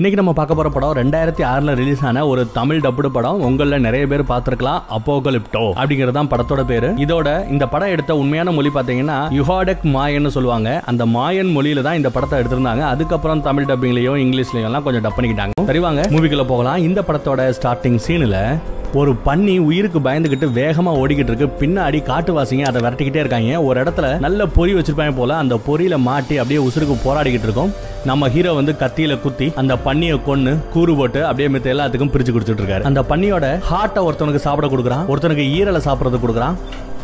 இன்றைக்கி நம்ம பார்க்க போகிற படம் ரெண்டாயிரத்தி ஆறில் ரிலீஸ் ஆன ஒரு தமிழ் டப்புடு படம். உங்களில் நிறைய பேர் பார்த்துருக்கலாம். அப்போகலிப்டோ அப்படிங்கிறது தான் படத்தோட பேர். இதோட இந்த படம் எடுத்த உண்மையான மொழி பார்த்தீங்கன்னா யுஹாடெக் மாயன்னு சொல்லுவாங்க. அந்த மாயன் மொழியில தான் இந்த படத்தை எடுத்திருந்தாங்க. அதுக்கப்புறம் தமிழ் டப்பிங்லேயும் இங்கிலீஷ்லயும் எல்லாம் கொஞ்சம் டப் பண்ணிக்கிட்டாங்க. சரிவாங்க மூவிக்குள்ள போகலாம். இந்த படத்தோட ஸ்டார்டிங் சீனில் ஒரு பன்னி உயிருக்கு பயந்துகிட்டு வேகமா ஓடிக்கிட்டு இருக்கு. பின்னாடி காட்டுவாசிங்க அதை விரட்டிக்கிட்டே இருக்காங்க. ஒரு இடத்துல நல்ல பொறி வச்சிருப்பாங்க போல அந்த பொறியில மாட்டி அப்படியே உசுருக்கு போராடிக்கிட்டு இருக்கோம். நம்ம ஹீரோ வந்து கத்தியில குத்தி அந்த பன்னியை கொண்டு கூறு போட்டு அப்படியே மித்த எல்லாத்துக்கும் பிரிச்சு கொடுத்துட்டு இருக்காரு. அந்த பன்னியோட ஹார்ட்டை ஒருத்தனுக்கு சாப்பிட கொடுக்குறான். ஒருத்தனுக்கு ஈரலை சாப்பிடறது கொடுக்குறான்.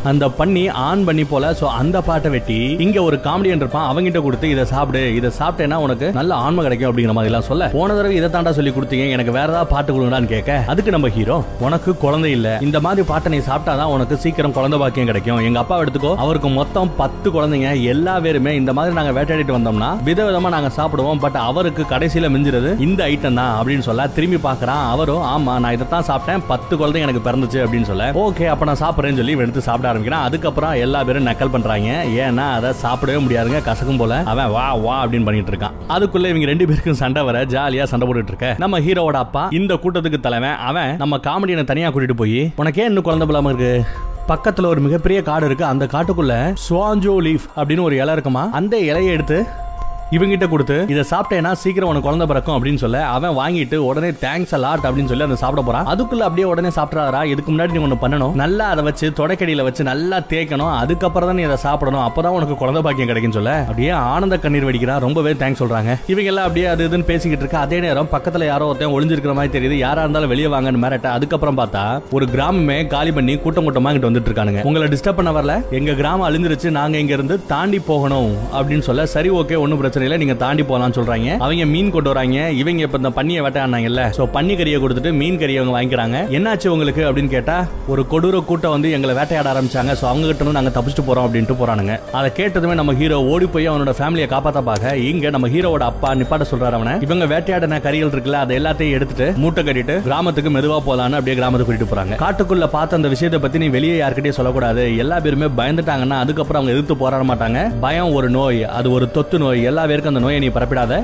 அந்த பண்ணி ஆன் பண்ணி போல சோ அந்த பாட்டை வெட்டி இங்க ஒரு காமெடியன் இருப்பான் அவங்கிட்ட கொடுத்து இதை சாப்பிடு இதை சாப்பிட்டேன்னா உனக்கு நல்ல ஆன்மை கிடைக்கும் அப்படிங்கிற மாதிரி எல்லாம் சொல்ல. போன தடவை இதை தாண்டா சொல்லி கொடுத்தீங்க எனக்கு வேற ஏதாவது பாட்டு கொடுங்கடான்னு கேட்க அதுக்கு நம்ம ஹீரோ உனக்கு குழந்தை இல்ல. இந்த மாதிரி பாட்டை நீ சாப்பிட்டாதான் உனக்கு சீக்கிரம் குழந்தை பாக்கியம் கிடைக்கும். எங்க அப்பா எடுத்துக்கோ அவருக்கு மொத்தம் பத்து குழந்தைங்க எல்லா பேருமே இந்த மாதிரி நாங்க வேட்டையாடிட்டு வந்தோம்னா விதவிதமா நாங்க சாப்பிடுவோம் பட் அவருக்கு கடைசியில மிஞ்சிறது இந்த ஐட்டம் தான் அப்படின்னு சொல்ல திரும்பி பாக்குறான் அவரும் ஆமா நான் இதைத்தான் சாப்பிட்டேன் பத்து குழந்தைங்க எனக்கு பிறந்துச்சு அப்படின்னு சொல்ல ஓகே அப்ப நான் சாப்பிடுறேன்னு சொல்லி எடுத்து சாப்பிட ஆரம்பிக்கிறான். அதுக்கப்புறம் எல்லா பேரும் நக்கல் பண்றாங்க. ஏன்னா அதை சாப்பிடவே முடியாதுங்க கசக்கும் போல. அவன் வா வா அப்படின்னு பண்ணிட்டு இருக்கான். அதுக்குள்ள இவங்க ரெண்டு பேருக்கும் சண்டை வர ஜாலியா சண்டை போட்டுட்டு இருக்க. நம்ம ஹீரோவோட அப்பா இந்த கூட்டத்துக்கு தலைவன் அவன் நம்ம காமெடியனை தனியா கூட்டிட்டு போய் உனக்கே இன்னும் குழந்தை பிள்ளாம இருக்கு? பக்கத்துல ஒரு மிகப்பெரிய காடு இருக்கு. அந்த காட்டுக்குள்ள சுவாஞ்சோ லீஃப் அப்படின்னு ஒரு இலை இருக்குமா? அந்த இலையை எடுத்து இவங்கிட்ட கொடுத்து இதை சாப்பிட்டேன்னா சீக்கிரம் உனக்கு குழந்தை பிறக்கும் அப்படின்னு சொல்ல அவன் வாங்கிட்டு உடனே தேங்க்ஸ் லாட் அப்படின்னு சொல்லி அதை சாப்பிட போறான். அதுக்குள்ள அப்படியே உடனே சாப்பிட்றாரா இதுக்கு முன்னாடி நீ ஒன்று பண்ணணும்? நல்லா அதை வச்சு தொடக்கடியில வச்சு நல்லா தேய்க்கணும். அதுக்கப்புறம் தான் நீ அதை சாப்பிடணும். அப்பதான் உனக்கு குழந்தை பாக்கியம் கிடைக்கும் சொல்ல. அப்படியே ஆனந்த கண்ணீர் வடிக்கிறா. ரொம்பவே தேங்க்ஸ் சொல்றாங்க. இவங்க எல்லாம் அப்படியே அது இதுன்னு பேசிக்கிட்டு இருக்க. அதே நேரம் பக்கத்துல யாரோ ஒருத்தன் ஒளிஞ்சிருக்கிற மாதிரி தெரியுது. யாரா இருந்தாலும் வெளியே வாங்கன்னு மிரட்ட அதுக்கப்புறம் பார்த்தா ஒரு கிராமமே காலி பண்ணி கூட்டம் கூட்டமா இங்கிட்டு வந்துட்டு இருக்கானுங்க. உங்களை டிஸ்டர்ப் பண்ண வரல. எங்க கிராமம் அழிஞ்சிருச்சு. நாங்க இங்க இருந்து தாண்டி போகணும் அப்படின்னு சொல்ல சரி ஓகே ஒன்னும் பிரச்சனை பிரச்சனையில நீங்க தாண்டி போகலாம்னு சொல்றாங்க. அவங்க மீன் கொண்டு வராங்க. இவங்க இப்ப இந்த பண்ணியை வேட்டையாடினாங்கல்ல. சோ பன்னி கறியை கொடுத்துட்டு மீன் கறியை அவங்க வாங்கிக்கிறாங்க. என்னாச்சு உங்களுக்கு அப்படின்னு கேட்டா ஒரு கொடூர கூட்டம் வந்து எங்களை வேட்டையாட ஆரம்பிச்சாங்க. சோ அவங்க கிட்ட இருந்து நாங்க தப்பிச்சுட்டு போறோம் அப்படின்ட்டு போறானுங்க. அதை கேட்டதுமே நம்ம ஹீரோ ஓடி போய் அவனோட ஃபேமிலியை காப்பாத்த பாக்க இங்க நம்ம ஹீரோவோட அப்பா நிப்பாட்ட சொல்றாரு அவனை. இவங்க வேட்டையாடின கறிகள் இருக்குல்ல அதை எல்லாத்தையும் எடுத்துட்டு மூட்டை கட்டிட்டு கிராமத்துக்கு மெதுவா போலான்னு அப்படியே கிராமத்துக்கு கூட்டிட்டு போறாங்க. காட்டுக்குள்ள பார்த்த அந்த விஷயத்தை பத்தி நீ வெளியே யார்கிட்டயும் சொல்லக்கூடாது. எல்லா பேருமே பயந்துட்டாங்கன்னா அதுக்கப்புறம் அவங்க எதிர்த்து போராட மாட்டாங்க. பயம் ஒரு நோய் அது ஒரு தொத்து நோய். எல்லா இருக்கு அந்த நோயை நீ பரப்பிடாத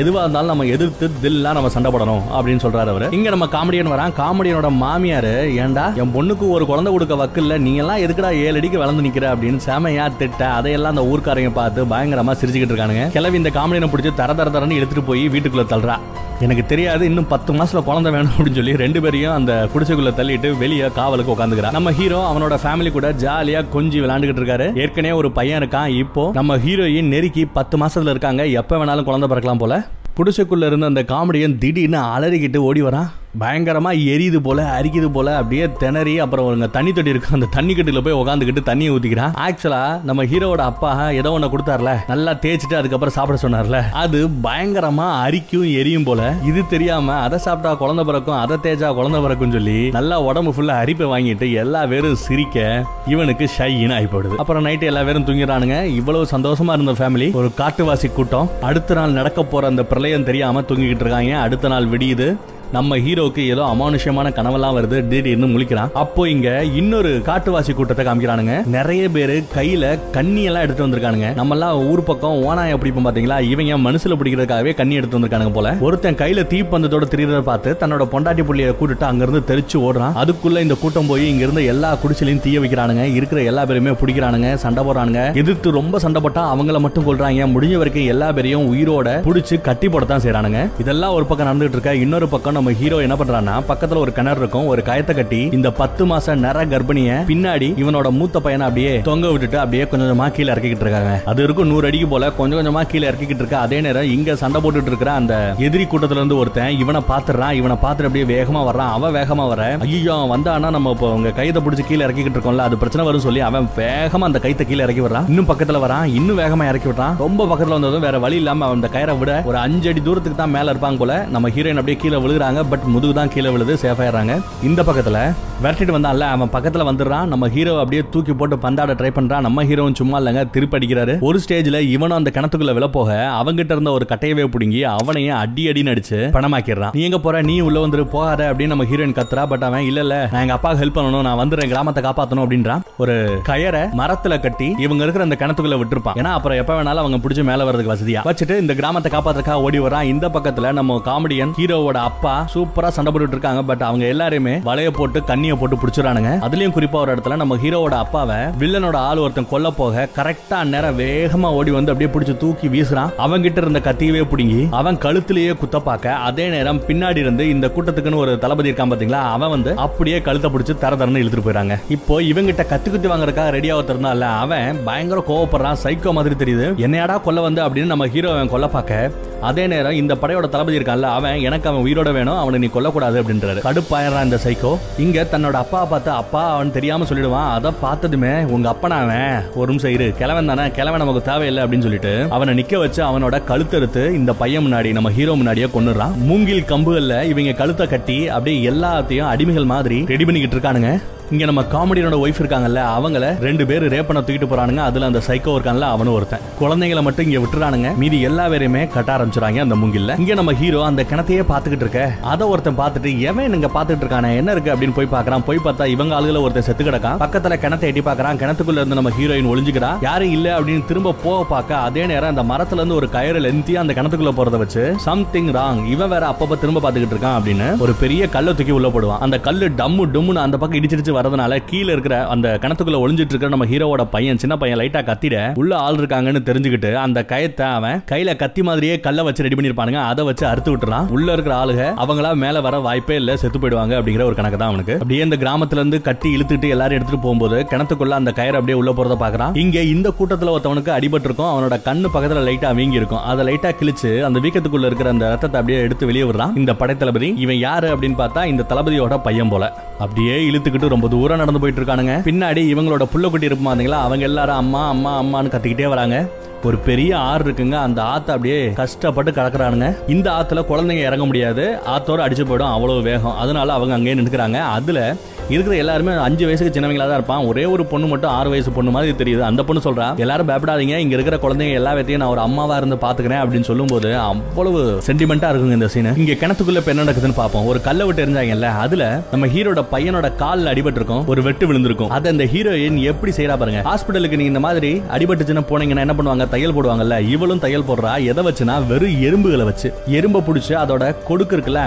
எதுவா இருந்தாலும் நம்ம எதிர்த்து தில்லா நம்ம சண்டை போடணும் அப்படின்னு சொல்றாரு அவரு. இங்க நம்ம காமெடியன் வரான். காமெடியனோட மாமியாரு ஏன்டா என் பொண்ணுக்கு ஒரு குழந்தை கொடுக்க வக்கில்ல நீ எல்லாம் எதுக்குடா ஏழு அடிக்கு வளர்ந்து நிக்கிற? அப்படின்னு செமையா திட்ட அதையெல்லாம் அந்த ஊர்க்காரங்க பார்த்து பயங்கரமா சிரிச்சுக்கிட்டு இருக்கானுங்க. கிளவி இந்த காமெடியனை பிடிச்சி தர தர தரன்னு எடுத்துட்டு போய் வீட்டுக்குள்ள தள்ளுறா. எனக்கு தெரியாது இன்னும் பத்து மாசத்துல குழந்தை வேணும் அப்படின்னு சொல்லி ரெண்டு பேரையும் அந்த குடிசைக்குள்ள தள்ளிட்டு வெளியே காவலுக்கு உட்காந்துக்கிறான் நம்ம ஹீரோ அவனோட ஃபேமிலி கூட ஜாலியா கொஞ்சி விளையாண்டுகிட்டு இருக்காரு. ஏற்கனவே ஒரு பையன் இருக்கான். இப்போ நம்ம ஹீரோயின் நெருக்கி பத்து மாசத்துல இருக்காங்க. எப்ப வேணாலும் குழந்தை பிறக்கலாம் போல. குடிசைக்குள்ள இருந்த அந்த காமெடியன் திடீர்னு அலறிக்கிட்டு ஓடி வரான். பயங்கரமாக எரியுது போல அரிக்குது போல அப்படியே திணறி அப்புறம் ஒரு தண்ணி தொட்டி இருக்கும் அந்த தண்ணி கட்டில போய் உட்காந்துக்கிட்டு தண்ணியை ஊற்றிக்கிறான் ஆக்சுவலாக நம்ம ஹீரோவோட அப்பா ஏதோ ஒன்று கொடுத்தார்ல நல்லா தேய்ச்சிட்டு அதுக்கப்புறம் சாப்பிட சொன்னார்ல. அது பயங்கரமாக அரிக்கும் எரியும் போல. இது தெரியாம அதை சாப்பிட்டா குழந்தை பிறக்கும் அதை தேய்ச்சா குழந்தை பிறக்கும் சொல்லி நல்லா உடம்பு ஃபுல்லாக அரிப்பை வாங்கிட்டு எல்லா பேரும் சிரிக்க இவனுக்கு ஷைன்னு ஆயிப்படுது அப்புறம் நைட்டு எல்லா பேரும் தூங்கிறானுங்க இவ்வளவு சந்தோஷமா இருந்த ஃபேமிலி ஒரு காட்டுவாசி கூட்டம். அடுத்த நாள் நடக்க போற அந்த பிரளயம் தெரியாம தூங்கிக்கிட்டு இருக்காங்க. அடுத்த நாள் விடியுது. நம்ம ஹீரோக்கு ஏதோ அமானுஷ்யமான கனவெல்லாம் வருது திடீர்னு முழிக்கிறான். அப்போ இங்க இன்னொரு காட்டுவாசி கூட்டத்தை காமிக்கிறானுங்க. நிறைய பேர் கையில கண்ணி எல்லாம் எடுத்து வந்திருக்கானுங்க. நம்ம எல்லாம் ஊர் பக்கம் ஓனாய பிடிப்போம் பாத்தீங்களா? இவங்க மனசுல பிடிக்கிறதுக்காகவே கண்ணி எடுத்து வந்திருக்கானுங்க போல. ஒருத்தன் கையில தீப்பந்தத்தோட திரியறத பார்த்து தன்னோட பொண்டாட்டி புள்ளிய கூட்டிட்டு அங்கிருந்து தெரிச்சு ஓடுறான். அதுக்குள்ள இந்த கூட்டம் போய் இங்க இருந்த எல்லா குடிசையிலையும் தீய வைக்கிறானுங்க. இருக்கிற எல்லா பேருமே பிடிக்கிறானுங்க. சண்டை போடுறானுங்க. எதிர்த்து ரொம்ப சண்டை போட்டா அவங்கள மட்டும் கொள்றாங்க முடிஞ்ச வரைக்கும் எல்லா பேரையும் உயிரோட புடிச்சு கட்டி போடத்தான் செய்யறானுங்க இதெல்லாம் ஒரு பக்கம் நடந்துட்டு இருக்க. இன்னொரு பக்கம் நம்ம ஹீரோ என்ன பண்றான்னா பக்கத்துல ஒரு கிணறு இருக்கும் ஒரு கயத்தை கட்டி இந்த பத்து மாச நர கர்ப்பிணிய பின்னாடி இவனோட மூத்த பையனை அப்படியே தொங்க விட்டுட்டு அப்படியே கொஞ்சம் கொஞ்சமா கீழே இறக்கிக்கிட்டு இருக்காங்க. அது இருக்கும் நூறு அடிக்கு போல கொஞ்சம் கொஞ்சமா கீழே இறக்கிக்கிட்டு இருக்க அதே நேரம் இங்க சண்டை போட்டுட்டு இருக்கிற அந்த எதிரி கூட்டத்துல இருந்து ஒருத்தன் இவனை பாத்துறான் இவனை பார்த்துட்டு அப்படியே வேகமா வர்றான் அவன் வேகமா வர ஐயோ வந்தானா நம்ம இப்போ உங்க கைத பிடிச்சி கீழே இறக்கிக்கிட்டு இருக்கோம்ல அது பிரச்சனை வரும் சொல்லி அவன் வேகமா அந்த கைத்தை கீழே இறக்கி வர்றான் இன்னும் பக்கத்துல வரான் இன்னும் வேகமா இறக்கி விடுறான். ரொம்ப பக்கத்துல வந்ததும் வேற வழி இல்லாம அவன் அந்த கயிறை விட ஒரு அஞ்சு அடி தூரத்துக்கு தான் மேல இருப்பாங்க போல நம்ம ஹீரோயின் அப்படியே கீழே விழுகிறாங்க பட் முதுகு தான் கீழே விழுது சேஃப் ஆயிடுறாங்க. இந்த பக்கத்துல விரட்டிட்டு வந்தான்ல அவன் பக்கத்துல வந்துடுறான் நம்ம ஹீரோ அப்படியே தூக்கி போட்டு பந்தாட ட்ரை பண்றான். நம்ம ஹீரோவும் சும்மா இல்லைங்க திருப்பி அடிக்கிறாரு. ஒரு ஸ்டேஜ்ல இவனும் அந்த கிணத்துக்குள்ள விழப்போக அவங்கிட்ட இருந்த ஒரு கட்டையவே பிடுங்கி அவனையும் அடி அடின்னு அடிச்சு பணமாக்கிடுறான். நீ எங்க போற? நீ உள்ள வந்துரு போகாத அப்படின்னு நம்ம ஹீரோயின் கத்துறா பட் அவன் இல்ல இல்ல நான் எங்க அப்பாவுக்கு ஹெல்ப் பண்ணணும் நான் வந்துடுறேன் கிராமத்தை காப்பாத்தணும் அப்படின்றான். ஒரு கயரை மரத்துல கட்டி இவங்க இருக்கிற அந்த கிணத்துக்குள்ள விட்டுருப்பான். ஏன்னா அப்புறம் எப்ப வேணாலும் அவங்க பிடிச்சி மேல வரதுக்கு வசதியா. வச்சுட்டு இந்த கிராமத்தை காப்பாத்துறக்கா ஓடி வரான் இந்த பக்கத்துல நம்ம காமெடியன் ஹீரோவோட அப்பா சூப்பரா சண்டை போட்டுட்டு இருக்காங்க. பட் அவங்க எல்லாருமே வலைய போட்டு கண்ணிய போட்டு பிடிச்சிடானுங்க அதுலயும் குறிப்பா ஒரு இடத்துல நம்ம ஹீரோவோட அப்பாவை வில்லனோட ஆள் ஒருத்தன் கொல்ல போக கரெக்டா நேரம் வேகமா ஓடி வந்து அப்படியே பிடிச்சு தூக்கி வீசுறான். அவன் கிட்ட இருந்த கத்தியவே பிடுங்கி அவன் கழுத்திலேயே குத்த பார்க்க அதே நேரம் பின்னாடி இருந்து இந்த கூட்டத்துக்குன்னு ஒரு தளபதி இருக்கான் பாத்தீங்களா அவன் வந்து அப்படியே கழுத்தை பிடிச்சு தர தரன்னு இழுத்துட்டு போயிறாங்க. இப்போ இவங்கிட்ட கத்து குத்தி வாங்குறதுக்காக ரெடியா ஒருத்தருந்தால அவன் பயங்கர கோவப்படுறான். சைக்கோ மாதிரி தெரியுது. என்னையாடா கொல்ல வந்து அப்படின்னு நம்ம ஹீரோ அவன் கொல்ல பார்க்க அதே நேரம் இந்த படையோட தளபதி இருக்கான்ல அவன் எனக்கு அவன் உயிரோட வேணும் அவனை நீ கொல்லக்கூடாது அப்படின்றாரு. கடுப்பாயிடுறான் இந்த சைக்கோ இங்க தன்னோட அப்பா பார்த்து அப்பா அவன் தெரியாம சொல்லிடுவான். அதை பார்த்ததுமே உங்க அப்பனா அவன். ஒரு நிமிஷம் இரு. கிழவன் தானே. கிழவன் நமக்கு தேவையில்லை அப்படின்னு சொல்லிட்டு அவனை நிக்க வச்சு அவனோட கழுத்தெடுத்து இந்த பையன் முன்னாடி நம்ம ஹீரோ முன்னாடியே கொண்டுறான் மூங்கில் கம்புகள்ல இவங்க கழுத்தை கட்டி அப்படியே எல்லாத்தையும் அடிமைகள் மாதிரி ரெடி பண்ணிக்கிட்டு இருக்கானுங்க. இங்க நம்ம காமெடியோட ஒய்ஃப் இருக்காங்கல்ல அவங்கள ரெண்டு பேரும் ரேப் பண்ண தூக்கிட்டு போறானுங்க. அதுல அந்த சைக்கோ இருக்கான்ல அவனும் ஒருத்தன். குழந்தைகளை மட்டும் இங்க விட்டுறானுங்க. மீதி எல்லா பேரையுமே கட்ட ஆரம்பிச்சுறாங்க அந்த முங்கில்ல. இங்க நம்ம ஹீரோ அந்த கிணத்தையே பாத்துக்கிட்டு இருக்க. அதை ஒருத்தன் பார்த்துட்டு எவன் இங்க பாத்துட்டு இருக்கானே? என்ன இருக்கு? அப்படின்னு போய் பாக்குறான் போய் பார்த்தா இவங்க ஆளுகளை ஒருத்தன் செத்து கிடக்கான். பக்கத்துல கிணத்தை எட்டி பாக்குறான் கிணத்துக்குள்ள இருந்து நம்ம ஹீரோயின் ஒளிஞ்சுக்கிறா. யாரும் இல்ல அப்படின்னு திரும்ப போக பார்க்க அதே நேரம் அந்த மரத்துல இருந்து ஒரு கயிறு லெந்தி அந்த கிணத்துக்குள்ள போறத வச்சு சம்திங் ராங் இவன் வேற அப்பப்ப திரும்ப பாத்துக்கிட்டு இருக்கான் அப்படின்னு ஒரு பெரிய கல்லை தூக்கி உள்ள போடுவான். அந்த கல்லு டம்மு டம்முன்னு அந்த பக்கம் இடிச்சிடிச்சு வரதுனால கீழ இருக்கிற அந்த கிணத்துக்குள்ள ஒளிஞ்சிட்டு இருக்கிற நம்ம ஹீரோவோட பையன் சின்ன பையன் லைட்டா கத்திட உள்ள ஆள் இருக்காங்கன்னு தெரிஞ்சுக்கிட்டு அந்த கயத்தை அவன் கையில கத்தி மாதிரியே கல்ல வச்சு ரெடி பண்ணிருப்பானுங்க அதை வச்சு அறுத்து விட்டுறான். உள்ள இருக்கிற ஆளுக அவங்களா மேல வர வாய்ப்பே இல்ல செத்து போயிடுவாங்க அப்படிங்கிற ஒரு கணக்கு தான் அவனுக்கு. அப்படியே இந்த கிராமத்துல இருந்து கட்டி இழுத்துட்டு எல்லாரும் எடுத்துட்டு போகும்போது கிணத்துக்குள்ள அந்த கயிறு அப்படியே உள்ள போறத பாக்குறான் இங்க இந்த கூட்டத்துல ஒருத்தவனுக்கு அடிபட்டு இருக்கும் அவனோட கண்ணு பக்கத்துல லைட்டா வீங்கி இருக்கும் அதை லைட்டா கிழிச்சு அந்த வீக்கத்துக்குள்ள இருக்கிற அந்த ரத்தத்தை அப்படியே எடுத்து வெளியே விடுறான். இந்த படைத்தளபதி இவன் யாரு அப்படின்னு பார்த்தா இந்த தளபதியோட பையன் போல. அப்படியே இழுத்துக்கிட்டு ரொம்ப தூரம் நடந்து போயிட்டு இருக்கானுங்க பின்னாடி இவங்களோட புள்ளக்குட்டி இருப்போம் அவங்க எல்லாரும் அம்மா அம்மா அம்மான்னு கத்திக்கிட்டே வராங்க. ஒரு பெரிய ஆறு இருக்குங்க. அந்த ஆத்த அப்படியே கஷ்டப்பட்டு கலக்குறானுங்க. இந்த ஆத்துல குழந்தைங்க இறங்க முடியாது. ஆத்தோட அடிச்சு போயிடும். அவ்வளவு வேகம். அதனால அவங்க அங்கேயே நின்றுக்கிறாங்க அதுல இருக்கிற எல்லாருமே அஞ்சு வயசுக்கு சின்னவங்களா தான் இருப்பான். ஒரே ஒரு பொண்ணு மட்டும் ஆறு வயசு பொண்ணு மாதிரி தெரியுது. அந்த பொண்ணு சொல்றா எல்லாரும் பயப்படாதீங்க. இங்க இருக்கிற குழந்தைங்க எல்லா வேத்தையும் நான் ஒரு அம்மாவா இருந்து பாத்துக்கிறேன் அப்படின்னு சொல்லும்போது அவ்வளவு சென்டிமெண்டா இருக்குங்க இந்த சீன் இங்க கிணத்துக்குள்ள இப்ப என்ன நடக்குதுன்னு பாப்போம் ஒரு கல்லை விட்டு எரிஞ்சாங்கல்ல அதுல நம்ம ஹீரோட பையனோட கால்ல அடிபட்டு இருக்கும் ஒரு வெட்டு விழுந்திருக்கும். அதை அந்த ஹீரோயின் எப்படி செய்யறா பாருங்க. ஹாஸ்பிட்டலுக்கு நீங்க இந்த மாதிரி அடிபட்டுச்சுன்னா போனீங்கன்னா என்ன பண்ணுவாங்க? தையல் போடுவாங்கல்ல இவளும் தையல் போடுறா. எதை வச்சுனா வெறும் எறும்புகளை வச்சு. எறும்பை புடிச்சு அதோட கொடுக்கு இருக்குல்ல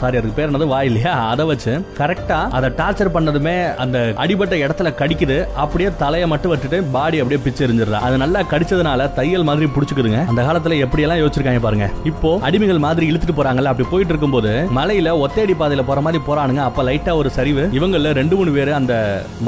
சாரி அதுக்கு பேர் என்னது? வாய் இல்லையா? அதை வச்சு கரெக்டா அதை டார்ச்சர் பண்ணதுமே அந்த அடிபட்ட இடத்துல கடிக்குது. அப்படியே தலையை மட்டும் விட்டுட்டு பாடி அப்படியே பிச்சு எரிஞ்சிடலாம் அது நல்லா கடிச்சதுனால தையல் மாதிரி பிடிச்சுக்குதுங்க. அந்த காலத்துல எப்படி எல்லாம் யோசிச்சிருக்காங்க பாருங்க. இப்போ அடிமைகள் மாதிரி இழுத்துட்டு போறாங்கல்ல அப்படி போயிட்டு இருக்கும்போது மலையில ஒத்தேடி பாதையில போற மாதிரி போறானுங்க. அப்ப லைட்டா ஒரு சரிவு. இவங்கள ரெண்டு மூணு பேர் அந்த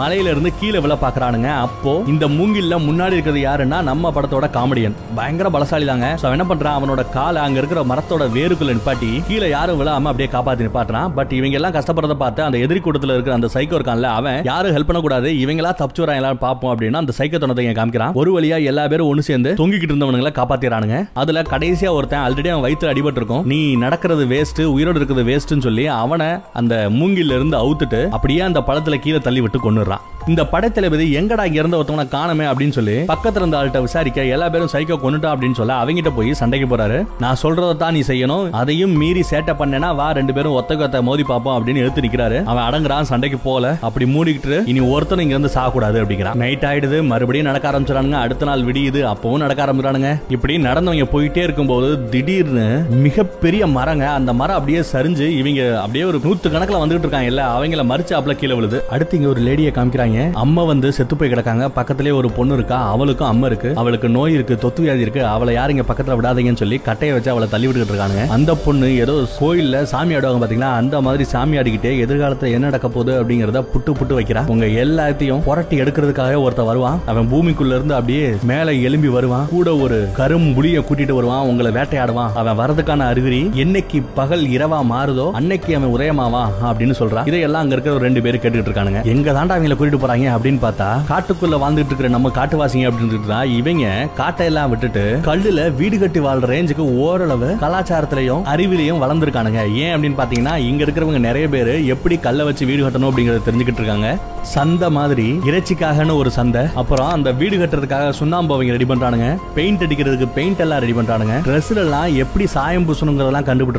மலையில இருந்து கீழே விழ பாக்குறானுங்க. அப்போ இந்த மூங்கில்ல முன்னாடி இருக்கிறது யாருன்னா நம்ம படத்தோட காமெடியன். பயங்கர பலசாலி தாங்க என்ன பண்றான்? அவனோட காலை அங்க இருக்கிற மரத்தோட வேருக்குள்ள நிப்பாட்டி கீழே யாரும் விழாம அப்படியே காப்பாத்தி நிப்பாட்டுறான். பட் இவங்க எல்லாம் கஷ்டப்படுறத பார்த்து அந்த எதிரி கூட்டத்துல இருக்கிற அந்த சைக்கோ இருக்கான்ல அவன் யாரும் ஹெல்ப் பண்ணக்கூடாது இவங்களா தப்பிச்சு வரா எல்லாரும் பார்ப்போம் அப்படின்னா அந்த சைக்கோ தனத்தை காமிக்கிறான். ஒரு வழியா எல்லா பேரும் ஒன்று சேர்ந்து தொங்கிக்கிட்டு இருந்தவனுங்களை காப்பாத்திடுறானுங்க. அதுல கடைசியா ஒருத்தன் ஆல்ரெடி அவன் வயிற்று அடிபட்டு இருக்கும். நீ நடக்கிறது வேஸ்ட் உயிரோடு இருக்கிறது வேஸ்ட்னு சொல்லி அவனை அந்த மூங்கில இருந்து அவுத்துட்டு அப்படியே அந்த பழத்துல கீழே தள்ளி விட்டு கொண்டுறான் இந்த படத்தளபதி எங்கடா இங்க இருந்த ஒருத்தவனை காணமே அப்படின்னு சொல்லி பக்கத்துல இருந்த ஆள்கிட்ட விசாரிக்க எல்லா பேரும் சைக்கோ கொண்டுட்டா அப்படின்னு சொல்ல அவங்கிட்ட போய் சண்டைக்கு போறாரு. நான் சொல்றதை தான் நீ செய்யணும். அதையும் மீறி சேட்டை பண்ணேனா வா ரெண்டு பேரும் ஒத்த கொத்த மோதி பார்ப்போம் அப்படின்னு எடுத்து நிக்கிறாரு. அவன் அடங்குறான் சண்டைக்கு போல. அப்படி மூடிக்கிட்டு இனி ஒருத்தனும் இங்க இருந்து சாகக்கூடாது அப்படிங்கிறான். நைட் ஆயிடுது மறுபடியும் நடக்க ஆரம்பிச்சிடானுங்க அடுத்த நாள் விடியுது அப்பவும் நடக்க ஆரம்பிச்சானுங்க இப்படி நடந்தவங்க போயிட்டே இருக்கும்போது திடீர்னு மிகப்பெரிய மரங்க அந்த மரம் அப்படியே சரிஞ்சு இவங்க அப்படியே ஒரு நூத்து கணக்குல வந்துட்டு இருக்காங்க. இல்ல அவங்கள மறிச்சு அப்பல கீழே விழுது. அடுத்து இங்க ஒரு லேடியை காமிக்கிறாங்க. அம்மா வந்து செத்து போய் கிடக்காங்க. பக்கத்திலே ஒரு பொண்ணு இருக்கா? அவளுக்கும் அம்மா இருக்கு. அவளுக்கு நோய் இருக்கு தொத்து வியாதி இருக்கு. அவளை யாரும் இங்க பக்கத்துல விடாதீங்கன்னு சொல்லி கட்டையை வச்சு அவளை தள்ளி விட்டுட்டு இருக்காங்க அந்த பொண்ணு ஏதோ கோயில்ல சாமி ஆடுவாங்க பாத்தீங்களா? அந்த மாதிரி சாமி ஆடிக்கிட்டே எதிர்காலத்துல என்ன நடக்க போகுது அப்படிங்கறத புட்டு புட்டு வைக்கிறா. உங்க எல்லாத்தையும் புரட்டி எடுக்கிறதுக்காக ஒருத்தன் வருவான். அவன் பூமிக்குள்ள இருந்து அப்படியே மேல எலும்பி வருவான். கூட ஒரு கரும் புளிய கூட்டிட்டு வருவான். உங்களை வேட்டையாடுவான். அவன் வரதுக்கான அறிகுறி என்னைக்கு பகல் இரவா மாறுதோ அன்னைக்கு அவன் உதயமாவா அப்படின்னு சொல்றான் இதையெல்லாம் அங்க இருக்கிற ரெண்டு பேர் கேட்டுட்டு இருக்கானுங்க. எங்க தாண்டா அவங்களை கூட்டிட்டு போறாங்க அப்படின்னு பார்த்தா காட்டுக்குள்ள வாழ்ந்துட்டு இருக்கிற நம்ம காட்டுவாசிங்க அப்படின்னு தான் இவங்க காட்டையெல்லாம் விட்டுட்டு கல்லுல வீடு கட்டி வாழ்ற ரேஞ்சுக்கு ஓரளவு கலாச்சாரத்திலையும் அறிவிலையும் வளர்ந்துருக்கானுங்க. ஏன் அப்படின்னு பாத்தீங்கன்னா இங்க இருக்கிறவங்க நிறைய பேர் எப்படி கல்லை வச்சு வீடு கட்டணும் அப்படிங்கறத தெரிஞ்சுக்கிட்டு இருக்காங்க. சந்தை மாதிரி இறைச்சிக்காகன்னு ஒரு சந்தை அப்புறம் அந்த வீடு கட்டுறதுக்காக சுண்ணாம்பு அவங்க ரெடி பண்றானுங்க. பெயிண்ட் அடிக்கிறதுக்கு பெயிண்ட் எல்லாம் ரெடி பண்றானுங்க. ட்ரெஸ்ல எல்லாம் எப்படி சாயம் பூசணுங்கிறதெல்லாம் கண்டுபிட்டு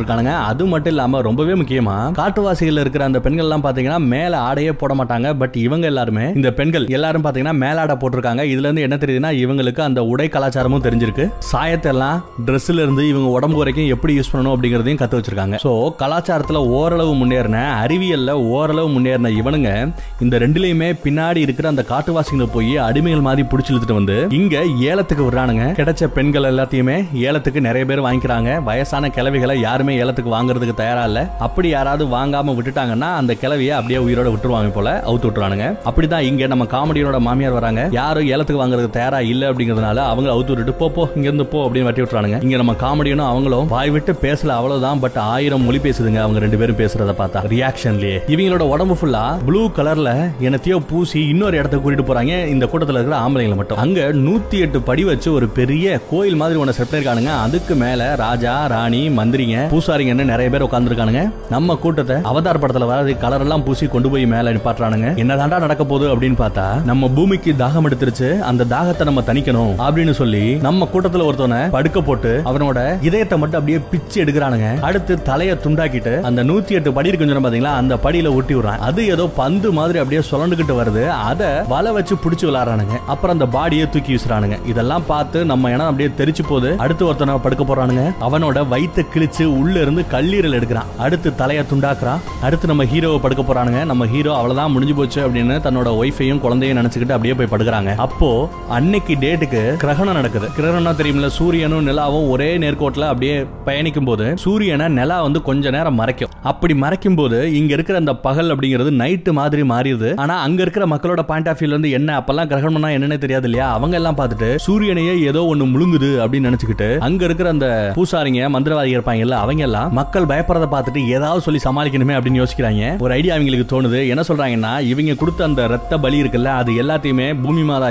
அது மட்டும் இல்லாம ரொம்பவே முக்கியமா காட்டுவாசிகள் இருக்கிற அந்த பெண்கள் எல்லாம் பாத்தீங்கன்னா மேல ஆடையே போட மாட்டாங்க. பட் இவங்க எல்லாருமே இந்த பெண்கள் எல்லாரும் பாத்தீங்கன்னா மேலாடை போட்டிருக்காங்க. இதுல இருந்து என்ன தெரியுதுன்னா இவங்களுக்கு அந்த உடை கலாச்சாரமும் தெரிஞ்சிருக்கு. சாயத்தெல்லாம் ட்ரெஸ்ல இருந்து இவங்க உடம்பு வரைக்கும் எப்படி யூஸ் பண்ணணும் அப்படிங்கறதையும் கத்து வச்சிருக்காங்க. சோ கலாச்சாரத்துல ஓரளவு முன்னேறின அறிவியல்ல ஓரளவு முன்னேறின இவனுங்க இந்த ரெண்டுலயுமே பின்னாடி இருக்கிற அந்த காட்டுவாசிகளை போய் அடிமைகள் மாதிரி பிடிச்சி இழுத்துட்டு வந்து இங்க ஏலத்துக்கு விடுறானுங்க. கிடைச்ச பெண்கள் எல்லாத்தையுமே ஏலத்துக்கு நிறைய பேர் வாங்கிக்கிறாங்க. வயசான கிழவிகளை யாருமே ஏலத்துக்கு வாங்குறதுக்கு தயாரா இல்ல. அப்படி யாராவது வாங்காம விட்டுட்டாங்கன்னா அந்த கிழவியை அப்படியே உயிரோட விட்டுருவாங்க போல அவுத்து விட்டுறானுங்க அப்படிதான் இங்க நம்ம காமெடியோட மாமியார் வராங்க. யாரும் ஏலத்துக்கு வாங்குறதுக்கு தயாரா இல்ல அப்படிங்கறதுனால அவங்க அவுத்து விட்டுட்டு போ போ இங்க இருந்து போ அப்படின்னு வட்டி விட்டுறாங்க இங்க நம்ம காமெடியனும் அவங்களும் வாய் விட்டு பேசல அவ்வளவுதான் பட் ஆயிரம் மொழி பேசுதுங்க அவங்க ரெண்டு பேரும் பேசுறத பார்த்தா. ரியாக்ஷன்லயே இவங்களோட உடம்பு ஃபுல்லா ப்ளூ கலர்ல என்னத்தையோ பூசி இன்னொரு இடத்துக்கு கூட்டிட்டு போறாங்க. இந்த கூட்டத்துல இருக்கிற ஆம்பளைங்களை மட்டும். அங்க நூத்தி எட்டு படி வச்சு ஒரு பெரிய கோயில் மாதிரி ஒன்னு செட் பண்ணிருக்கானுங்க. அதுக்கு மேல ராஜா ராணி மந்திரிங்க பூசாரிங்கன்னு நிறைய பேர் உட்கார்ந்துருக்கானுங்க. நம்ம கூட்டத்தை அவதார் படத்துல வர கலர் எல்லாம் பூசி கொண்டு போய் மேல நிப்பாட்டுறானுங்க. என்னதாண்டா நடக்க போகுது அப்படின்னு பார்த்தா நம்ம பூமிக்கு தாகம் எடுத்துருச்சு அந்த தாகத்தை நம்ம தணிக்கணும் அப்படின்னு சொல்லி நம்ம கூட்டத்துல ஒருத்தவனை படுக்க போட்டு அவனோட இதயத்தை மட்டும் அப்படியே பிச்சு எடுக்கிறானுங்க. அடுத்து தலைய துண்டாக்கிட்டு அந்த நூத்தி எட்டு படி இருக்கு பாத்தீங்களா? அந்த படியில ஒட்டி விடுறான். அது ஏதோ பந்து மாதிரி அப்படியே சுழண்டுகிட்டு வருது. அதை வலை வச்சு பிடிச்சி விளையாடுறானுங்க அப்புறம் அந்த பாடியை தூக்கி வீசுறானுங்க. இதெல்லாம் பார்த்து நம்ம இடம் அப்படியே தெரிச்சு போகுது. அடுத்து ஒருத்தனை படுக்க போறானுங்க. அவனோட வயித்த கிழிச்சு உள்ள இருந்து கல்லீரல் எடுக்கிறான். அடுத்து தலைய துண்டாக்குறான். அடுத்து நம்ம ஹீரோவை படுக்க போறானுங்க. நம்ம ஹீரோ அவ்வளவுதான் முடிஞ்சு போச்சு அப்படின்னு தன்னோட ஒய்ஃபையும் குழந்தையும் நினைச்சுக்கிட்டு அப்படியே போய் படுக்கிறாங்க. அப்போ அன்னைக்கு டேட்டுக்கு கிரகணம் நடக்குது. கிரகணம் தெரியுமில்ல சூரியனும் நிலாவும் ஒரே நேர்கோட்டில் அப்படியே பயணிக்கும் போது சூரியனை நிலா வந்து கொஞ்ச நேரம் மறைக்கும். அப்படி மறைக்கும் போது இங்க இருக்கிற அந்த பகல் அப்படிங்கிறது நைட்டு மாதிரி மாறிடுது. ஆனா அங்க இருக்கிற மக்களோட பாயிண்ட் ஆஃப் வியூல இருந்து என்ன அப்பெல்லாம் கிரகணம்னா என்னன்னு தெரியாது இல்லையா? அவங்க எல்லாம் பார்த்துட்டு சூரியனையே ஏதோ ஒண்ணு முழுங்குது அப்படின்னு நினைச்சுக்கிட்டு அங்க இருக்கிற அந்த பூசாரிங்க மந்திரவாதி இருப்பாங்கல்ல அவங்க எல்லாம் மக்கள் பயப்படுறத பார்த்துட்டு ஏதாவது சொல்லி சமாளிக்கணுமே அப்படின்னு யோசிக்கிறாங்க. ஒரு ஐடியா அவங்களுக்கு தோணுது. என்ன சொல்றாங்கன்னா இவங்க கொடுத்த அந்த ரத்த பலி இருக்குல்ல அது எல்லாத்தையுமே பூமி மாதா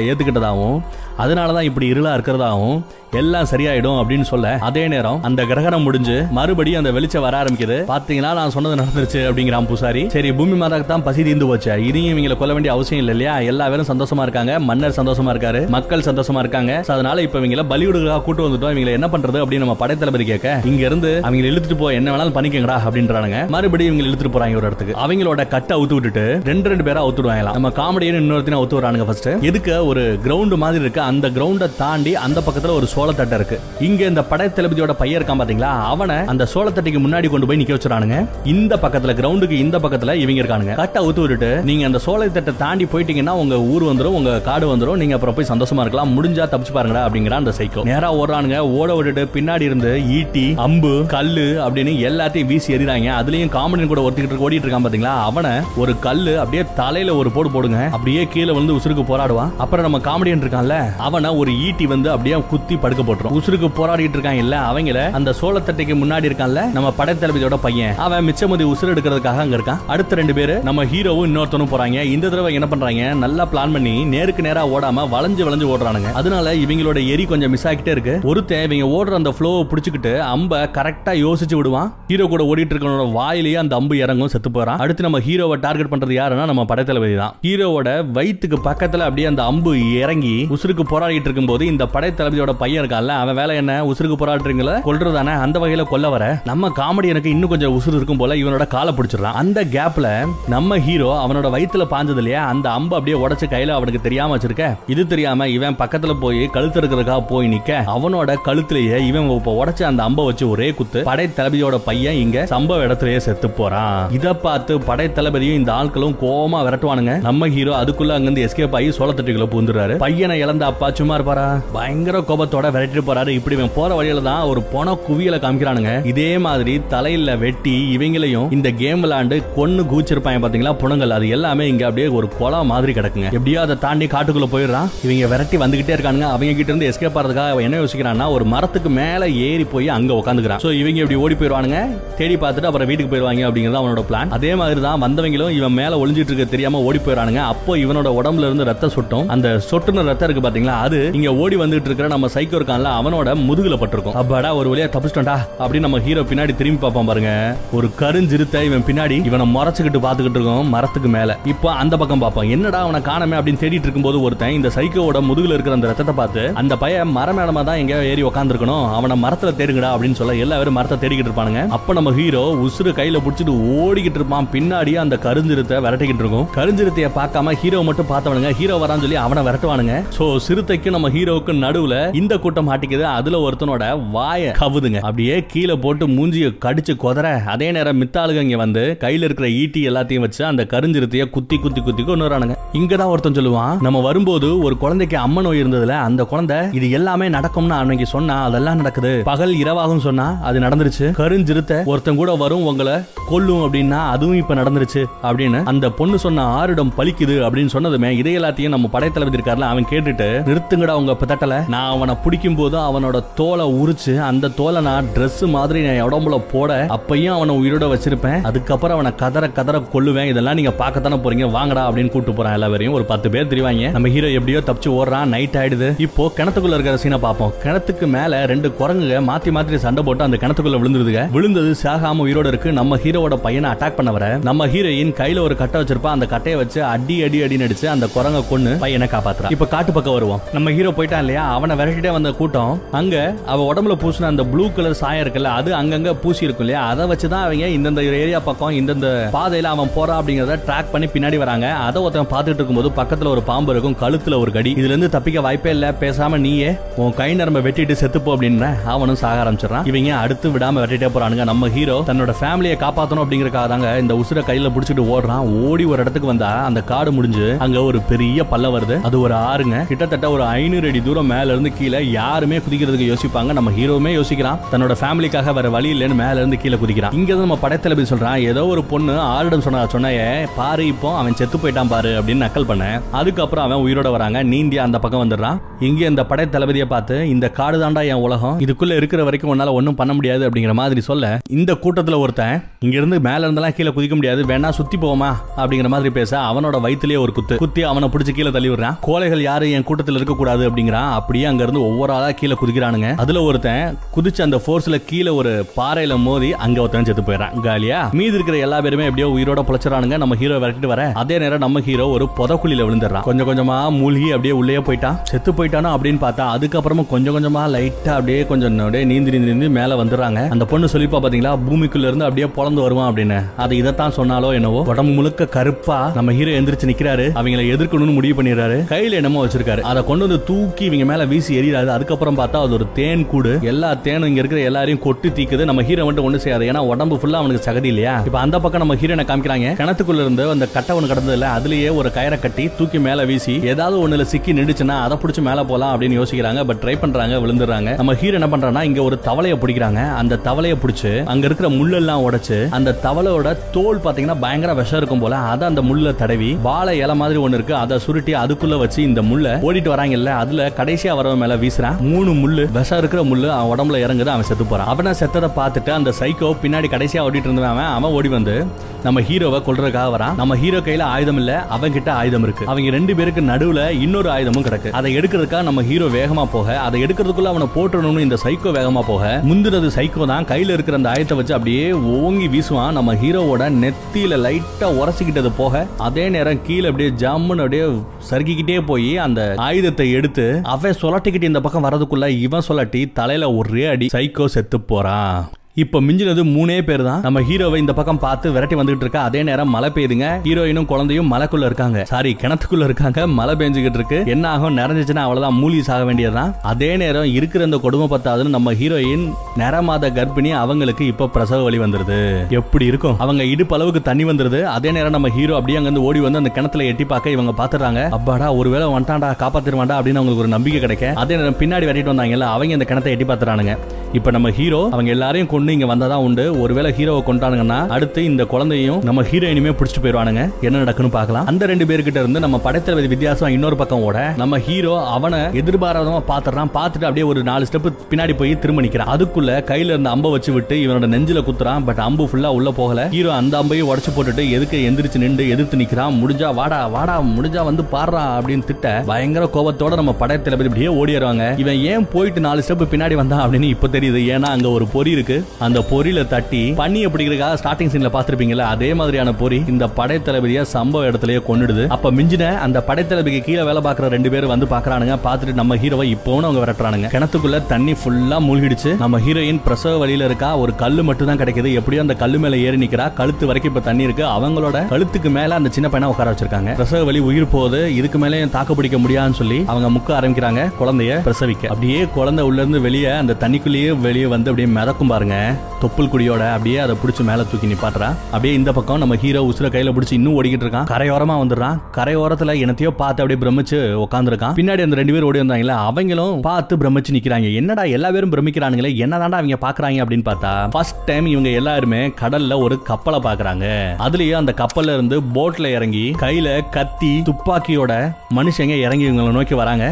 அதனால தான் இப்படி இருளாக இருக்கிறதாகவும் எல்லாம் சரியாயிடும் அப்படின்னு சொல்ல அதே நேரம் அந்த கிரகணம் முடிஞ்சு மறுபடியும் அந்த வெளிச்சம் வர ஆரம்பிக்குது. பாத்தீங்கன்னா நான் சொன்னது நடந்துருச்சு அப்படிங்கிறான் பூசாரி. சரி பூமி மாதாக்கு தான் பசி தீர்ந்து போச்சு. இதையும் இவங்களை கொல்ல வேண்டிய அவசியம் இல்லை இல்லையா? எல்லா பேரும் சந்தோஷமா இருக்காங்க. மன்னர் சந்தோஷமா இருக்காரு. மக்கள் சந்தோஷமா இருக்காங்க. அதனால இப்ப இவங்கள பலியுடுகளாக கூட்டு வந்துட்டோம். இவங்களை என்ன பண்றது அப்படின்னு நம்ம படைத்தளபதி கேட்க இங்க இருந்து அவங்க இழுத்துட்டு போ. என்ன வேணாலும் பண்ணிக்கங்கடா அப்படின்றானுங்க. மறுபடியும் இவங்க இழுத்துட்டு போறாங்க ஒரு இடத்துக்கு. அவங்களோட கட்டை அவுத்து விட்டுட்டு ரெண்டு ரெண்டு பேரா அவுத்துடுவாங்களாம் நம்ம காமெடியன் இன்னொருத்தையும் அவுத்து வரானுங்க ஃபர்ஸ்ட் எதுக்கு? ஒரு கிரவுண்ட் மாதிரி இருக்கு. அந்த கிரவுண்டை தாண்டி அந்த பக்கத்துல ஒரு சோளத்தட்டை இருக்கு இங்க இந்த படை தளபதியோட பையன் இருக்கான் பாத்தீங்களா? அவனை அந்த சோளத்தட்டைக்கு முன்னாடி கொண்டு போய் நிக்க வச்சிருக்கானுங்க இந்த பக்கத்துல கிரவுண்டுக்கு இந்த பக்கத்துல இவங்க இருக்கானுங்க. கட்டை ஊத்து விட்டுட்டு நீங்க அந்த சோளத்தட்டை தாண்டி போயிட்டீங்கன்னா உங்க ஊர் வந்துடும் உங்க காடு வந்துடும் நீங்க அப்புறம் போய் சந்தோஷமா இருக்கலாம். முடிஞ்சா தப்பிச்சு பாருங்கடா அப்படிங்கிற அந்த சைக்கோ நேரா ஓடுறானுங்க. ஓட விட்டுட்டு பின்னாடி இருந்து ஈட்டி அம்பு கல்லு அப்படின்னு எல்லாத்தையும் வீசி எறிறாங்க. அதுலயும் காமெடியன் கூட ஒருத்திக்கிட்டு ஓடிட்டு இருக்கான் பாத்தீங்களா? அவனை ஒரு கல்லு அப்படியே தலையில ஒரு போடு போடுங்க. அப்படியே கீழே வந்து உசுருக்கு போராடுவான். அப்புறம் நம்ம காமெடியன் இருக்கான்ல அவனை ஒரு ஈட்டி வந்து அப்படியே குத்தி படுக்க போட்டுரும் உசுருக்கு போராடிட்டு இருக்கான் இல்ல அவங்கள அந்த சோளத்தட்டைக்கு முன்னாடி இருக்கான்ல நம்ம படைத்தளபதியோட பையன். அவன் மிச்சமதி உசுறு எடுக்கிறதுக்காக அங்க இருக்கான். அடுத்த ரெண்டு பேரு நம்ம ஹீரோவும் இன்னொருத்தனும் போறாங்க. இந்த தடவை என்ன பண்றாங்க நல்லா பிளான் பண்ணி நேருக்கு நேரா ஓடாம வளைஞ்சு வளைஞ்சு ஓடுறானுங்க. அதனால இவங்களோட எரி கொஞ்சம் மிஸ் ஆகிட்டே இருக்கு. ஒருத்தன் இவங்க ஓடுற அந்த ஃப்ளோவை பிடிச்சிக்கிட்டு அம்ப கரெக்டா யோசிச்சு விடுவான். ஹீரோ கூட ஓடிட்டு இருக்கவனோட வாயிலேயே அந்த அம்பு இறங்கும் செத்து போறான் அடுத்து நம்ம ஹீரோவை டார்கெட் பண்றது யாருன்னா நம்ம படைத்தளபதி தான். ஹீரோவோட வயிற்றுக்கு பக்கத்துல அப்படியே அந்த அம்பு இறங்கி உசுருக்கு போராடிட்டு இருக்கும்போது இந்த படைத்தளபதியோட பையன் இருக்கான்ல அவன் வேலை என்ன? உசுருக்கு போராடுறீங்கள? கொல்றதானே அந்த வகையில கொல்ல வர நம்ம காமெடி எனக்கு இன்னும் கொஞ்சம் உசுறு இருக்கும் போல இவனோட காலை பிடிச்சிடறான். அந்த கேப்ல நம்ம ஹீரோ அவனோட வயித்துல பாஞ்சது இல்லையா? அந்த அம்பு அப்படியே உடச்சு கையில அவனுக்கு தெரியாம வச்சிருக்க. இது தெரியாம இவன் பக்கத்துல போய் கழுத்து இருக்கிறதுக்காக போய் நிக்க. அவனோட கழுத்துலயே இவன் இப்ப உடைச்ச அந்த அம்பை வச்சு ஒரே குத்து. படை தளபதியோட பையன் இங்க சம்பவ இடத்துலயே செத்து போறான். இத பார்த்து படை தளபதியும் இந்த ஆட்களும் கோவமா விரட்டுவானுங்க. நம்ம ஹீரோ அதுக்குள்ள அங்கிருந்து எஸ்கேப் ஆகி சோளத்தட்டுக்குள்ள பூந்துறாரு பையனை இழந்த அப்பா சும்மா இருப்பாரா? பயங்கர கோபத்தோட விரட்டிட்டு போறாரு. இப்படி இவன் போற வழியில தான் ஒரு பொண குவியல காமிக்கிறானுங்க. இதே மாதிரி தலையில வெட்டி இவங்களையும் இந்த கேம் விளையாண்டு கொன்னு கூச்சிருப்பாங்க பாத்தீங்களா? புணங்கள். அது எல்லாமே இங்க அப்படியே ஒரு கொலை மாதிரி கிடக்குங்க. எப்படியோ அதை தாண்டி காட்டுக்குள்ள போயிடுறான். இவங்க விரட்டி வந்துகிட்டே இருக்கானுங்க. அவங்க கிட்ட இருந்து எஸ்கேப் ஆறதுக்காக அவன் என்ன யோசிக்கிறான்னா ஒரு மரத்துக்கு மேல ஏறி போய் அங்க உட்காந்துக்கிறான் சோ இவங்க இப்படி ஓடி போயிடுவானுங்க. தேடி பார்த்துட்டு அப்புறம் வீட்டுக்கு போயிடுவாங்க அப்படிங்கிறது அவனோட பிளான் அதே மாதிரி தான் வந்தவங்களும் இவன் மேல ஒளிஞ்சிட்டு இருக்க தெரியாம ஓடி போயிடுறாங்க அப்போ இவனோட உடம்புல இருந்து ரத்தம் சொட்டும். அந்த சொட்டுன ரத்தம் இருக்கு பாத்தீங்களா? அது இங்க ஓடி வந்துட்டு இருக்கிற நம்ம சைக்கோ இருக்கான்ல அவனோட முதுகுல பட்டிருக்கும். அப்பாடா ஒரு வழியா தப்பிச்சிட்டா அப்படின்னு நம்ம ஹீரோ பின்னாடி திரும்பி பார்ப்பான் பாருங்க. ஒரு கருஞ்சிருத்த இவன் பின்னாடி இவனை மறைச்சுக்கிட்டு பாத்துக்கிட்டு இருக்கோம் மரத்துக்கு மேல. இப்போ அந்த பக்கம் பார்ப்பான் என்னடா அவனை காணமே அப்படின்னு தேடிட்டு இருக்கும்போது ஒருத்தன் இந்த சைக்கோவோட முதுகுல இருக்கிற அந்த ரத்தத்தை பார்த்து அந்த பையன் மர மேடமா தான் எங்கேயோ ஏறி உட்காந்துருக்கணும் அவனை மரத்துல தேடுங்கடா அப்படின்னு சொல்ல எல்லாரும் மரத்தை தேடிக்கிட்டு இருப்பானுங்க. அப்ப நம்ம ஹீரோ உசுறு கையில புடிச்சிட்டு ஓடிக்கிட்டு இருப்பான். பின்னாடி அந்த கருஞ்சிருத்தை விரட்டிக்கிட்டு இருக்கும். கருஞ்சிருத்தைய பார்க்காம ஹீரோ மட்டும் பார்த்தவனுங்க. ஹீரோ வரான்னு சொல்லி அவனை விரட்டுவானுங்க. சோ சிறுத்தைக்கு நம்ம ஹீரோவுக்கு நடுவுல இந்த கூட்டம் மாட்டிக்குது. அதுல ஒருத்தனோட வாய கவுதுங்க. அப்படியே கீழே போட்டு மூஞ்சிய கடிச்சு கொதற அதே நேரம் மித்தாளுங்க இங்க வந்து கையில இருக்கிற ஈட்டி எல்லாத்தையும் வச்சு அந்த கருஞ்சிருத்தைய குத்தி குத்தி குத்தி கொண்டு வரானுங்க இங்கதான் ஒருத்தன் சொல்லுவான் நம்ம வரும்போது ஒரு குழந்தைக்கு அம்ம நோய் இருந்ததுல அந்த குழந்தை இது எல்லாமே நடக்கும்னு அன்னைக்கு சொன்னா அதெல்லாம் நடக்குது. பகல் இரவாகும் சொன்னா அது நடந்துருச்சு. கருஞ்சிருத்த ஒருத்தன் கூட வரும் உங்களை கொல்லும் அப்படின்னா அதுவும் இப்ப நடந்துருச்சு அப்படின்னு அந்த பொண்ணு சொன்ன ஆரிடம் பலிக்குது அப்படின்னு சொன்னதுமே இதை எல்லாத்தையும் நம்ம படைத்தளபதி இருக்காருல அவன் கேட்டுட்டு நிறுத்துங்கடா உங்க பிதட்டல நான் அவனை பிடிக்கும் போது அவனோட தோலை உரிச்சு அந்த தோலை நான் ட்ரெஸ் மாதிரி என் உடம்புல போட அப்பையும் அவனை உயிரோட வச்சிருப்பேன். அதுக்கப்புறம் அவனை கதற கதற கொள்ளுவேன் இதெல்லாம் நீங்க பார்க்கத்தானே போறீங்க. வாங்கடா அப்படின்னு கூட்டு போறான் எல்லாரையும் ஒரு பத்து பேர் தெரிவாங்க நம்ம ஹீரோ எப்படியோ தப்பிச்சு ஓடுறான். நைட் ஆயிடுது. இப்போ கிணத்துக்குள்ள இருக்கிற சீனை பார்ப்போம். கிணத்துக்கு மேல ரெண்டு குரங்குங்க மாத்தி மாத்தி சண்டை போட்டு அந்த கிணத்துக்குள்ள விழுந்துருதுங்க. விழுந்தது சாகாம உயிரோட இருக்கு. நம்ம ஹீரோவோட பையனை அட்டாக் பண்ண வர நம்ம ஹீரோயின் கையில ஒரு கட்டை வச்சிருப்பா அந்த கட்டையை வச்சு அடி அடி அடி நடிச்சு அந்த குரங்க கொண்டு பையனை காப்பாத்துறான். இப்ப காட்டு பக்கம் வருவோம். நம்ம ஹீரோ போயிட்டான் இல்லையா? அவனை விரட்டிட்டே வந்த கூட்டம் அங்க அவ உடம்புல பூசின அந்த ப்ளூ கலர் சாயம் இருக்குல்ல அது அங்கங்க பூசி இருக்கும் இல்லையா? அதை வச்சுதான் அவங்க இந்தந்த ஏரியா பக்கம் இந்தந்த பாதையில அவன் போறான் அப்படிங்கறத ட்ராக் பண்ணி பின்னாடி வராங்க. அதை ஒருத்தன் பார்த்துட்டு இருக்கும்போது பக்கத்துல ஒரு பாம்பு இருக்கும் கழுத்துல ஒரு கடி. இதுல இருந்து தப்பிக்க வாய்ப்பே இல்ல பேசாம நீயே உன் கை நரம்ப வெட்டிட்டு செத்துப்போ அப்படின்னு அவனும் சாக ஆரம்பிச்சிடறான். இவங்க அடுத்து விடாம வெட்டிட்டே போறானுங்க. நம்ம ஹீரோ தன்னோட ஃபேமிலியை காப்பாத்தணும் அப்படிங்கறக்காக தாங்க இந்த உசுர கையில புடிச்சிட்டு ஓடுறான். ஓடி ஒரு இடத்துக்கு வந்தா அந்த காடு முடிஞ்சு அங்க ஒரு பெரிய பல்ல வருது. அது ஒரு ஆறுங்க. கிட்டத்தட்ட ஒரு ஐநூறு அடி தூரம் மேல இருந்து கீழே யாருமே குதிக்கிறதுக்கு யோசிப்பாங்க. நம்ம ஹீரோவுமே யோசிக்கிறான். தன்னோட ஃபேமிலிக்காக வேற வழி இல்லைன்னு மேல இருந்து கீழே குதிக்கிறான். இங்க இருந்து நம்ம படைத்தளபதி சொல்றான். ஏதோ ஒரு பொண்ணு ஆரிடம் சொன்னா சொன்னையே பாரு இப்போ அவன் செத்து போயிட்டான் பாரு அப்படின்னு நக்கல் பண்ண. அதுக்கப்புறம் அவன் உயிரோட வராங்க. நீந்தியா அந்த பக்கம் வந்துடுறான். இங்க இந்த படை தளபதியை பார்த்து இந்த காடு தாண்டா என் உலகம். இதுக்குள்ள இருக்கிற வரைக்கும் உன்னால ஒன்னும் பண்ண முடியாது அப்படிங்கிற மாதிரி சொல்ல இந்த கூட்டத்துல ஒருத்தன் இங்க இருந்து மேல இருந்தெல்லாம் கீழே குதிக்க முடியாது. வேணா சுத்தி போவோமா? அப்படிங்கிற மாதிரி பேச அவனோட வயித்துலயே ஒரு குத்து. குத்தி அவனை பிடிச்சி கீழே தள்ளி விடுறான். கோழைகள் யாரும் என் கூட்டத்தில் இருக்கக்கூடாது அப்படிங்கிறான். அப்படியே அங்க இருந்து ஒவ்வொரு ஆளா கீழே குதிக்கிறானுங்க. அதுல ஒருத்தன் குதிச்சு அந்த போர்ஸ்ல கீழே ஒரு பாறையில மோதி அங்க ஒருத்தன் செத்து போயிடறான். காலியா? மீதி இருக்கிற எல்லா பேருமே எப்படியோ உயிரோட புழைச்சறானுங்க நம்ம ஹீரோ விரட்டிட்டு வர. அதே நேரம் நம்ம ஹீரோ ஒரு புதக்குழியில விழுந்துடுறான். கொஞ்சம் கொஞ்சமா மூழ்கி அப்படியே உள்ளே போயிட்டான். செத்து போயிட்டானோ அப்படின்னு பார்த்தா அதுக்கப்புறமா கொஞ்சம் கொஞ்சமா லைட்டா அப்படியே கொஞ்சம் அப்படியே நீந்தி நீந்தி நீந்தி மேல வந்துடுறாங்க. அந்த பொண்ணு சொல்லிப்பா பாத்தீங்களா? பூமிக்குள்ள இருந்து அப்படியே பொழந்து வருவான் அப்படின்னு. அது இதைத்தான் சொன்னாலோ என்னவோ. உடம்பு முழுக்க கருப்பா நம்ம ஹீரோ எந்திரிச்சு நிக்கிறாரு. அவங்கள எதிர்க்கணும்னு முடிவு பண்ணிடுறாரு. கையில என்னமோ வச்சிருக்காரு. அதை கொண்டு வந்து தூக்கி இவங்க மேல வீசி எறிறாரு அதுக்கப்புறம் பார்த்தா அது ஒரு தேன் கூடு. எல்லா தேனும் இங்க இருக்கிற எல்லாரையும் கொட்டி தீக்குது. நம்ம ஹீரோ மட்டும் ஒண்ணு செய்யாது. ஏன்னா உடம்பு ஃபுல்லா அவனுக்கு சகதி இல்லையா? இப்ப அந்த பக்கம் நம்ம ஹீரோனை காமிக்கிறாங்க. கிணத்துக்குள்ள இருந்து அந்த கட்டை ஒண்ணு கடந்தது இல்ல அதுலயே ஒரு கயரை கட்டி தூக்கி மேல வீசி ஏதாவது ஒண்ணுல சிக்கி நின்றுச்சுன்னா அதை பிடிச்சி மேல போலாம் அப்படின்னு யோசிக்கிறாங்க. பட் ட்ரை பண்றாங்க விழுந்துறாங்க நம்ம ஹீரோ என்ன பண்றான்னா இங்க ஒரு தவளைய பிடிக்கிறாங்க. அந்த தவளைய பிடிச்சு அங்க இருக்கிற முள்ளெல்லாம் உடைச்சு அந்த தவளையோட தோல் பாத்தீங்கன்னா பயங்கர விஷம் இருக்கும் போல அதை அந்த முள்ள தடவி வாழை இலை மாதிரி ஒண்ணு இருக்கு அதை சுருட்டி அதுக்குள்ள வச்சு இந்த முள்ள ஓடிட்டு வராங்கல்ல அதுல கடைசியா வரவன் மேல வீசுறான் மூணு முள்ளு. விஷம் இருக்கிற முள்ளு அவன் உடம்புல இறங்குது அவன் செத்து போறான். அவனை செத்ததை பார்த்துட்டு அந்த சைக்கோ பின்னாடி கடைசியா ஓடிட்டு இருந்தவன் அவன் ஓடி வந்து நம்ம ஹீரோவை கொள்றதுக்காக வரான். நம்ம ஹீரோ கையில ஆயுதம் இல்ல அவன் கிட்ட ஆயுதம் இருக்கு. அவங்க ரெண்டு பேருக்கு நடுவுல இன்னொரு ஆயுதமும் கிடக்கு. அதை எடுக்கிறதுக்காக நம்ம ஹீரோ வேகமா போக அதை எடுக்கிறதுக்குள்ள அவனை போட்டணும்னு இந்த சைக்கோ வேகமா போக முந்தினது சைக்கோ தான். கையில இருக்கிற அந்த ஆயத்தை வச்சு அப்படியே ஓங்கி வீசுவான். நம்ம ஹீரோவோட நெத்தியில லைட்டா உரசிக்கிட்டது போக அதே நேரம் கீழே அப்படியே ஜம்முன்னு அப்படியே சறுக்கிக்கிட்டே போய் அந்த ஆயுதத்தை எடுத்து அவன் சொலட்டிக்கிட்டு இந்த பக்கம் வரதுக்குள்ள இவன் சொலட்டி தலையில ஒரே அடி சைக்கோ செத்து போறான். இப்ப மிஞ்சினது மூணே பேர் தான் நம்ம ஹீரோவை இந்த பக்கம் பார்த்து விரட்டி வந்துகிட்டு இருக்கா? அதே நேரம் மழை பெய்யுதுங்க. ஹீரோயினும் குழந்தையும் மலைக்குள்ள இருக்காங்க. சாரி கிணத்துக்குள்ள இருக்காங்க. மழை பெஞ்சுக்கிட்டு இருக்கு. என்ன ஆகும்? நிறைஞ்சிச்சுன்னா அவ்வளவுதான் மூலி சாக வேண்டியதுதான். அதே நேரம் இருக்கிற இந்த கொடுமை பத்தாதுன்னு நம்ம ஹீரோயின் நிறமாத கர்ப்பிணி அவங்களுக்கு இப்ப பிரசவ வலி வந்துருது. எப்படி இருக்கும்? அவங்க இடுப்பளவுக்கு தண்ணி வந்துருது. அதே நேரம் நம்ம ஹீரோ அப்படியே அங்க இருந்து ஓடி வந்து அந்த கிணத்துல எட்டி பார்க்க இவங்க பாத்துறாங்க அப்பாடா ஒருவேளை வந்துட்டான்டா காப்பாத்திருவாண்டா அப்படின்னு அவங்களுக்கு ஒரு நம்பிக்கை கிடைக்க. அதே நேரம் பின்னாடி வெட்டிட்டு வந்தாங்கல்ல அவங்க இந்த கிணத்தை எட்டி பாத்துறானுங்க இப்ப நம்ம ஹீரோ அவங்க எல்லாரையும் கொண்டு பொண்ணு இங்க வந்தாதான் உண்டு. ஒருவேளை ஹீரோவை கொண்டானுங்கன்னா அடுத்து இந்த குழந்தையும் நம்ம ஹீரோயினுமே பிடிச்சிட்டு போயிடுவானுங்க. என்ன நடக்குன்னு பார்க்கலாம். அந்த ரெண்டு பேர்கிட்ட இருந்து நம்ம படைத்தளபதி வித்தியாசம் இன்னொரு பக்கம் ஓட நம்ம ஹீரோ அவனை எதிர்பாராதமா பாத்துறான் பார்த்துட்டு அப்படியே ஒரு நாலு ஸ்டெப் பின்னாடி போய் திரும்ப நிக்கிறான். அதுக்குள்ள கையில இருந்த அம்பை வச்சு விட்டு இவனோட நெஞ்சில குத்துறான். பட் அம்பு ஃபுல்லா உள்ள போகல. ஹீரோ அந்த அம்பையும் உடச்சு போட்டுட்டு எதுக்கு எந்திரிச்சு நின்று எதிர்த்து நிக்கிறான். முடிஞ்சா வாடா வாடா முடிஞ்சா வந்து பாடுறா அப்படின்னு திட்ட பயங்கர கோபத்தோட நம்ம படைத்தளபதி இப்படியே ஓடிடுவாங்க இவன் ஏன் போயிட்டு நாலு ஸ்டெப் பின்னாடி வந்தான் அப்படின்னு இப்ப தெரியுது. ஏன்னா அங்க ஒரு பொறி இருக்கு. அந்த பொறியில தட்டி பண்ணி பிடிக்கிறதுக்காக ஸ்டார்டிங் சீன்ல பாத்திருப்பீங்கல்ல அதே மாதிரியான பொறி இந்த படைத்தளபதியா சம்பவ இடத்துலயே கொண்டுடுது அப்ப மிஞ்சின அந்த படைத்தளபதிக்கு கீழே வேலை பார்க்குற ரெண்டு பேரும் வந்து பாக்குறானுங்க பார்த்துட்டு நம்ம ஹீரோவை இப்பவும் அவங்க விரட்டுறானுங்க. கிணத்துக்குள்ள தண்ணி ஃபுல்லா மூழ்கிடுச்சு. நம்ம ஹீரோயின் பிரசவ வழியில இருக்கா ஒரு கல்லு மட்டும் தான் கிடைக்குது. எப்படியோ அந்த கல்லு மேல ஏறி நிக்கிறா. கழுத்து வரைக்கும் இப்ப தண்ணி இருக்கு. அவங்களோட கழுத்துக்கு மேல அந்த சின்ன பையனை உட்கார வச்சிருக்காங்க. பிரசவ வலி உயிர் போகுது. இதுக்கு மேலே தாக்கு பிடிக்க முடியாதுன்னு சொல்லி அவங்க முக்க ஆரம்பிக்கிறாங்க குழந்தைய பிரசவிக்க. அப்படியே குழந்தை உள்ள இருந்து வெளியே அந்த தண்ணிக்குள்ளேயே வெளியே வந்து அப்படியே மிதக்கும் பாருங்க. தொப்புள் குடியோட அப்படியே அதை பிடிச்சி மேல தூக்கி நிப்பாட்டுறா. அப்படியே இந்த பக்கம் நம்ம ஹீரோ உசுர கையில பிடிச்சி இன்னும் ஓடிக்கிட்டு இருக்கான். கரையோரமா வந்துடுறான். கரையோரத்துல என்னத்தையோ பார்த்து அப்படியே பிரமிச்சு உட்காந்துருக்கான் பின்னாடி அந்த ரெண்டு பேர் ஓடி வந்தாங்களே அவங்களும் பார்த்து பிரமிச்சு நிக்கிறாங்க. என்னடா எல்லா பேரும் பிரமிக்கிறானுங்களே என்னதான்டா அவங்க பாக்குறாங்க அப்படின்னு பார்த்தா ஃபர்ஸ்ட் டைம் இவங்க எல்லாருமே கடல்ல ஒரு கப்பலை பாக்குறாங்க அதுலயே அந்த கப்பல்ல இருந்து போட்ல இறங்கி கையில கத்தி துப்பாக்கியோட மனுஷங்க இறங்கி இவங்களை நோக்கி வராங்க.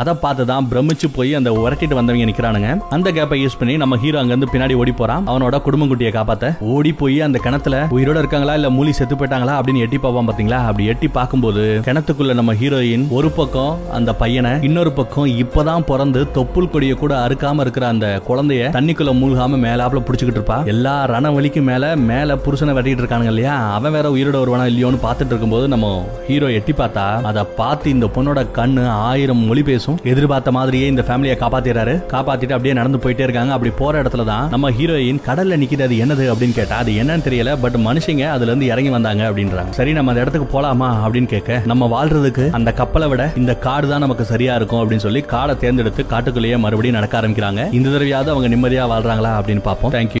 அதை பார்த்து தான் பிரமிச்சு போய் அந்த உரட்டிட்டு வந்தவங்க நிக்கிறானுங்க. அந்த கேப்பை யூஸ் பண்ணி நம்ம ஹீரோ அங்க இருந்து பின்னாடி ஓடி போறான். அவனோட குடும்பம் குட்டியை காப்பாத்த. ஓடி போய் அந்த கிணத்துல உயிரோட இருக்காங்களா இல்ல மூலி செத்து போயிட்டாங்களா அப்படின்னு எட்டி பார்ப்பான் பாத்தீங்களா? அப்படி எட்டி பார்க்கும்போது கிணத்துக்குள்ள நம்ம ஹீரோயின் ஒரு பக்கம் அந்த பையனை இன்னொரு பக்கம் இப்பதான் பிறந்து தொப்புள் கொடியை கூட அறுக்காம இருக்கிற அந்த குழந்தைய தண்ணிக்குள்ள மூழ்காம மேலாப்ல புடிச்சுக்கிட்டு இருப்பா. எல்லா ரணவலிக்கு மேல மேல புருஷனை வெட்டிட்டு இருக்கானுங்க இல்லையா? அவன் வேற உயிரோட வருவானா இல்லையோன்னு பார்த்துட்டு இருக்கும்போது நம்ம ஹீரோ எட்டி பார்த்தா அதை பார்த்து இந்த பொண்ணோட கண்ணு ஆயிரம் மொழி பேசும். எதிர்பார்த்த மாதிரியே இந்த ஃபேமிலியை காப்பாத்திடுறாரு. காப்பாத்திட்டு அப்படியே நடந்து போயிட்டே இருக்காங்க. அப்படி போற இடத்துல தான் நம்ம ஹீரோயின் கடல்ல நிக்கிறது என்னது அப்படின்னு கேட்டா அது என்னன்னு தெரியல பட் மனுஷங்க அதுல இருந்து இறங்கி வந்தாங்க அப்படின்றாங்க. சரி நம்ம அந்த இடத்துக்கு போலாமா அப்படின்னு கேட்க நம்ம வாழ்றதுக்கு அந்த கப்பலை விட இந்த காடு தான் நமக்கு சரியா இருக்கும் அப்படின்னு சொல்லி காடை தேர்ந்தெடுத்து காட்டுக்குள்ளேயே மறுபடியும் நடக்க ஆரம்பிக்கிறாங்க. இந்த தடவையாவது அவங்க நிம்மதியா வாழ்றாங்களா அப்படின்னு பார்ப்போம். தேங்க்யூ